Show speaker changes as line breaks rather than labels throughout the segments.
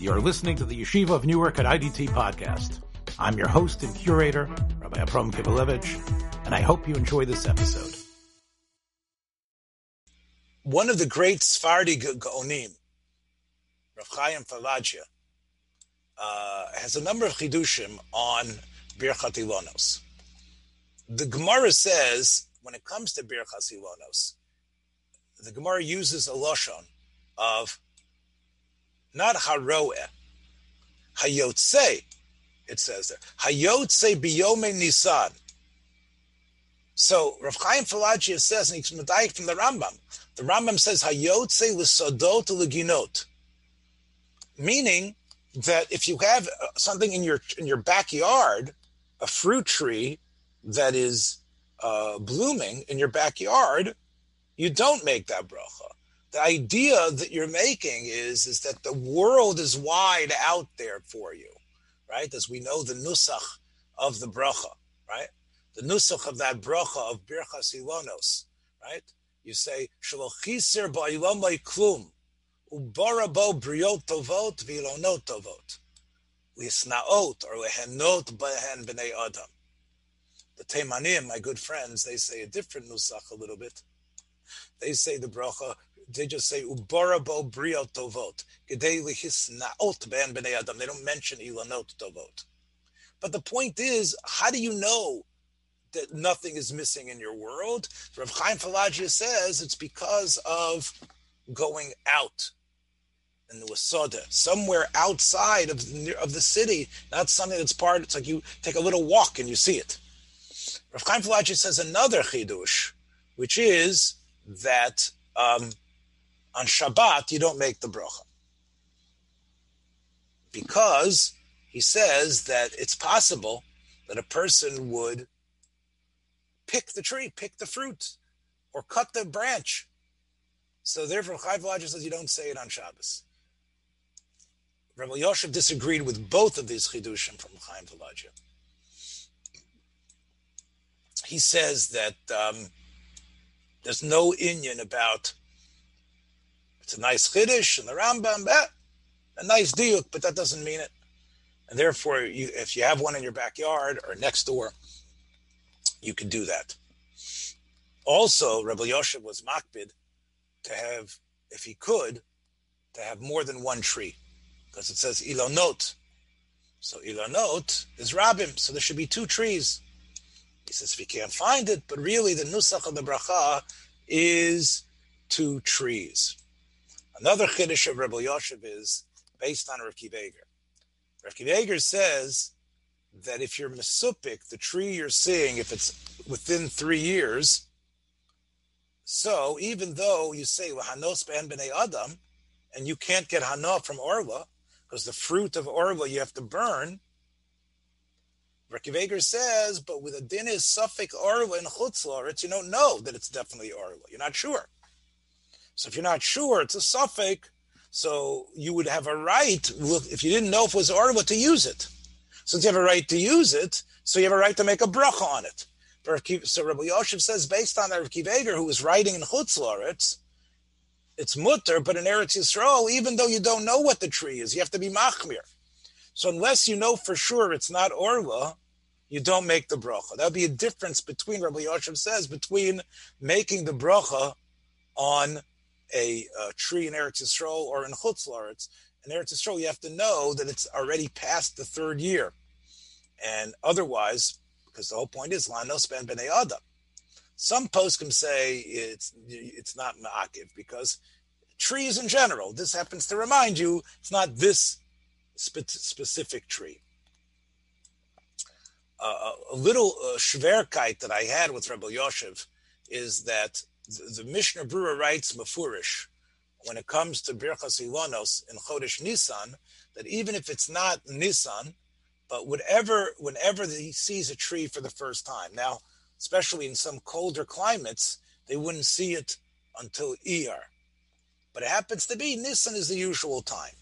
You're listening to the Yeshiva of Newark at IDT podcast. I'm your host and curator, Rabbi Abram Kibalevich, and I hope you enjoy this episode.
One of the great Sephardi Gaonim, Rav Chaim Falagia, uh, has a number of chidushim on Birchat Ilonos. The Gemara says, when it comes to Birchas Ilonos, the Gemara uses a loshon of not haroe, hayotse. It says there hayotse biyome nisan. So Rav Chaim Falagia says, and he's from the Rambam. The Rambam says hayotse l'sodot leginot, meaning that if you have something in your in your backyard, a fruit tree that is uh, blooming in your backyard, you don't make that bracha the idea that you're making is is that the world is wide out there for you, right? As we know the nusach of the bracha, right? The nusach of that bracha of birchas ilonos, right? You say shalochisir ba'ilamai klum ubarabo briot tovot v'ilonot tovot lisnaot or lehenot behen b'nei adam. The Teimanim, my good friends, they say a different nusach a little bit. They say the bracha they just say ubarabo brio tovot gedei lihisnaot ben bnei adam. They don't mention ilanot tovot. But the point is, how do you know that nothing is missing in your world? Rav Chaim Falagia says it's because of going out in the Wasoda, somewhere outside of the, of the city, not something that's part. It's like you take a little walk and you see it. Rav Chaim Falagia says another chidush, which is that um, on Shabbat, you don't make the bracha. Because he says that it's possible that a person would pick the tree, pick the fruit, or cut the branch. So therefore, Chai Velaja says you don't say it on Shabbos. Rabbi Yosef disagreed with both of these chidushim from Chaim Velaja. He says that um, there's no Inyan about it's a nice chiddush and the Rambam, eh, a nice diuk, but that doesn't mean it. And therefore, you, if you have one in your backyard or next door, you can do that. Also, Rebbe Yosef was makbid to have, if he could, to have more than one tree, because it says ilonot. So ilonot is rabim, so there should be two trees. He says if he can't find it, but really the nusach of the bracha is two trees. Another chiddush of Rebbe Yosef is based on Rav Kiveger. Rav says that if you're mesupik, the tree you're seeing, if it's within three years, so even though you say hanos ben b'nei adam, and you can't get hana from orla because the fruit of orla you have to burn. Rav Kiveger says, but with a din is suffix orla in chutzlaritz, you don't know that it's definitely orla. You're not sure. So if you're not sure, it's a suffix. So you would have a right, if you didn't know if it was arva, to use it. Since you have a right to use it, so you have a right to make a bracha on it. So Rabbi Yosef says, based on Rav Kiveger, who was writing in Chutzlaritz, it's mutter, but in Eretz Yisrael, even though you don't know what the tree is, you have to be machmir. So unless you know for sure it's not orla, you don't make the bracha. That would be a difference between Rabbi Yosef says between making the bracha on a, a tree in Eretz Yisrael or in Chutz Laretz. In Eretz Yisrael, you have to know that it's already past the third year, and otherwise, because the whole point is lanos ben bnei adam. Some poskim say it's it's not ma'akiv because trees in general. This happens to remind you it's not this spe- specific tree. Uh, a little uh, shverkite that I had with Rebbe Yosef is that the, the Mishnah Berurah writes Mafurish when it comes to Birchas Ilonos in Chodesh Nisan that even if it's not Nisan, but whatever, whenever he sees a tree for the first time, now, especially in some colder climates, they wouldn't see it until Iyar. But it happens to be Nisan is the usual time.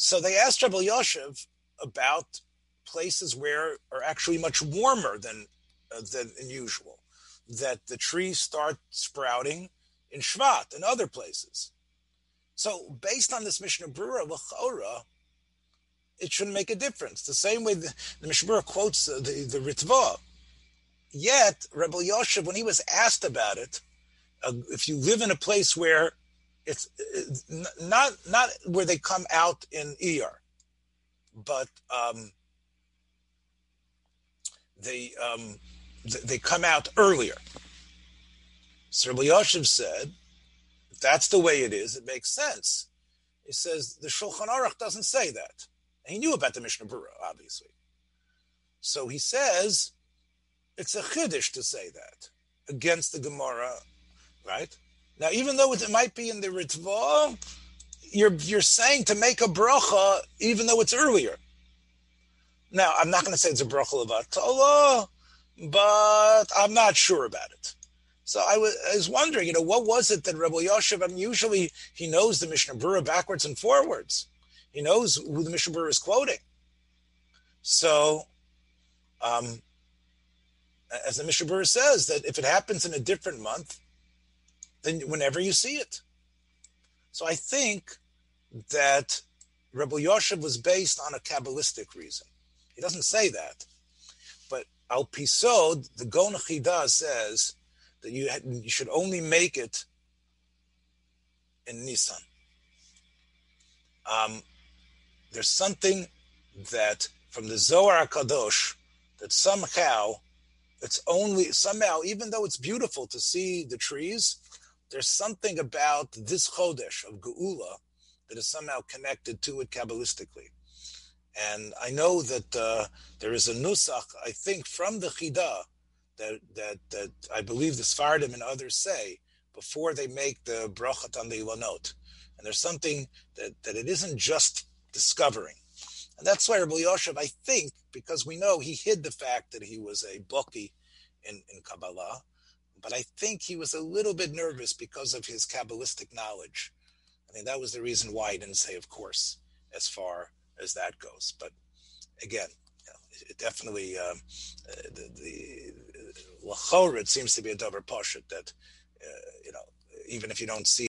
So they asked Rebbe Yosef about places where are actually much warmer than uh, than usual that the trees start sprouting in Shvat and other places. So based on this Mishnah Berurah, L'chora, it shouldn't make a difference. The same way the, the Mishnah quotes uh, the, the Ritva. Yet, Rebbe Yosef, when he was asked about it, uh, if you live in a place where it's, not not where they come out in ER, but um, they um, they come out earlier. Rabbi Yosef said, that's the way it is, it makes sense. He says the Shulchan Aruch doesn't say that. He knew about the Mishnah Berurah, obviously. So he says it's a chiddush to say that against the Gemara, right? Now, even though it might be in the Ritva, you're you're saying to make a bracha even though it's earlier. Now, I'm not going to say it's a bracha of Atala, but I'm not sure about it. So I was, I was wondering, you know, what was it that Rebbe Yosef, I usually he knows the Mishnah Berurah backwards and forwards. He knows who the Mishnah Berurah is quoting. So, um, as the Mishnah Berurah says, that if it happens in a different month, then whenever you see it. So I think that Rebbe Yosef was based on a Kabbalistic reason. He doesn't say that. But Al Pisod, the Gon Chida says that you, you should only make it in Nisan. Um, there's something that from the Zohar Kadosh that somehow it's only somehow, even though it's beautiful to see the trees, there's something about this Chodesh of Geula that is somehow connected to it Kabbalistically. And I know that uh, there is a nusach, I think, from the Chida that that that I believe the Sfardim and others say before they make the brachat on the Ilanot. And there's something that, that it isn't just discovering. And that's why Rabbi Yosef, I think, because we know he hid the fact that he was a Boki in, in Kabbalah, but I think he was a little bit nervous because of his Kabbalistic knowledge. I mean, that was the reason why he didn't say, of course, as far as that goes. But again, you know, it definitely um, uh, the, the lachor it seems to be a double poshut that uh, you know even if you don't see.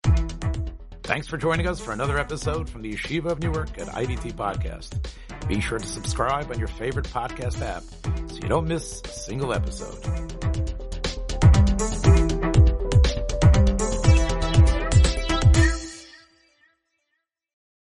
Thanks for joining us for another episode from the Yeshiva of Newark at IDT Podcast. Be sure to subscribe on your favorite podcast app so you don't miss a single episode.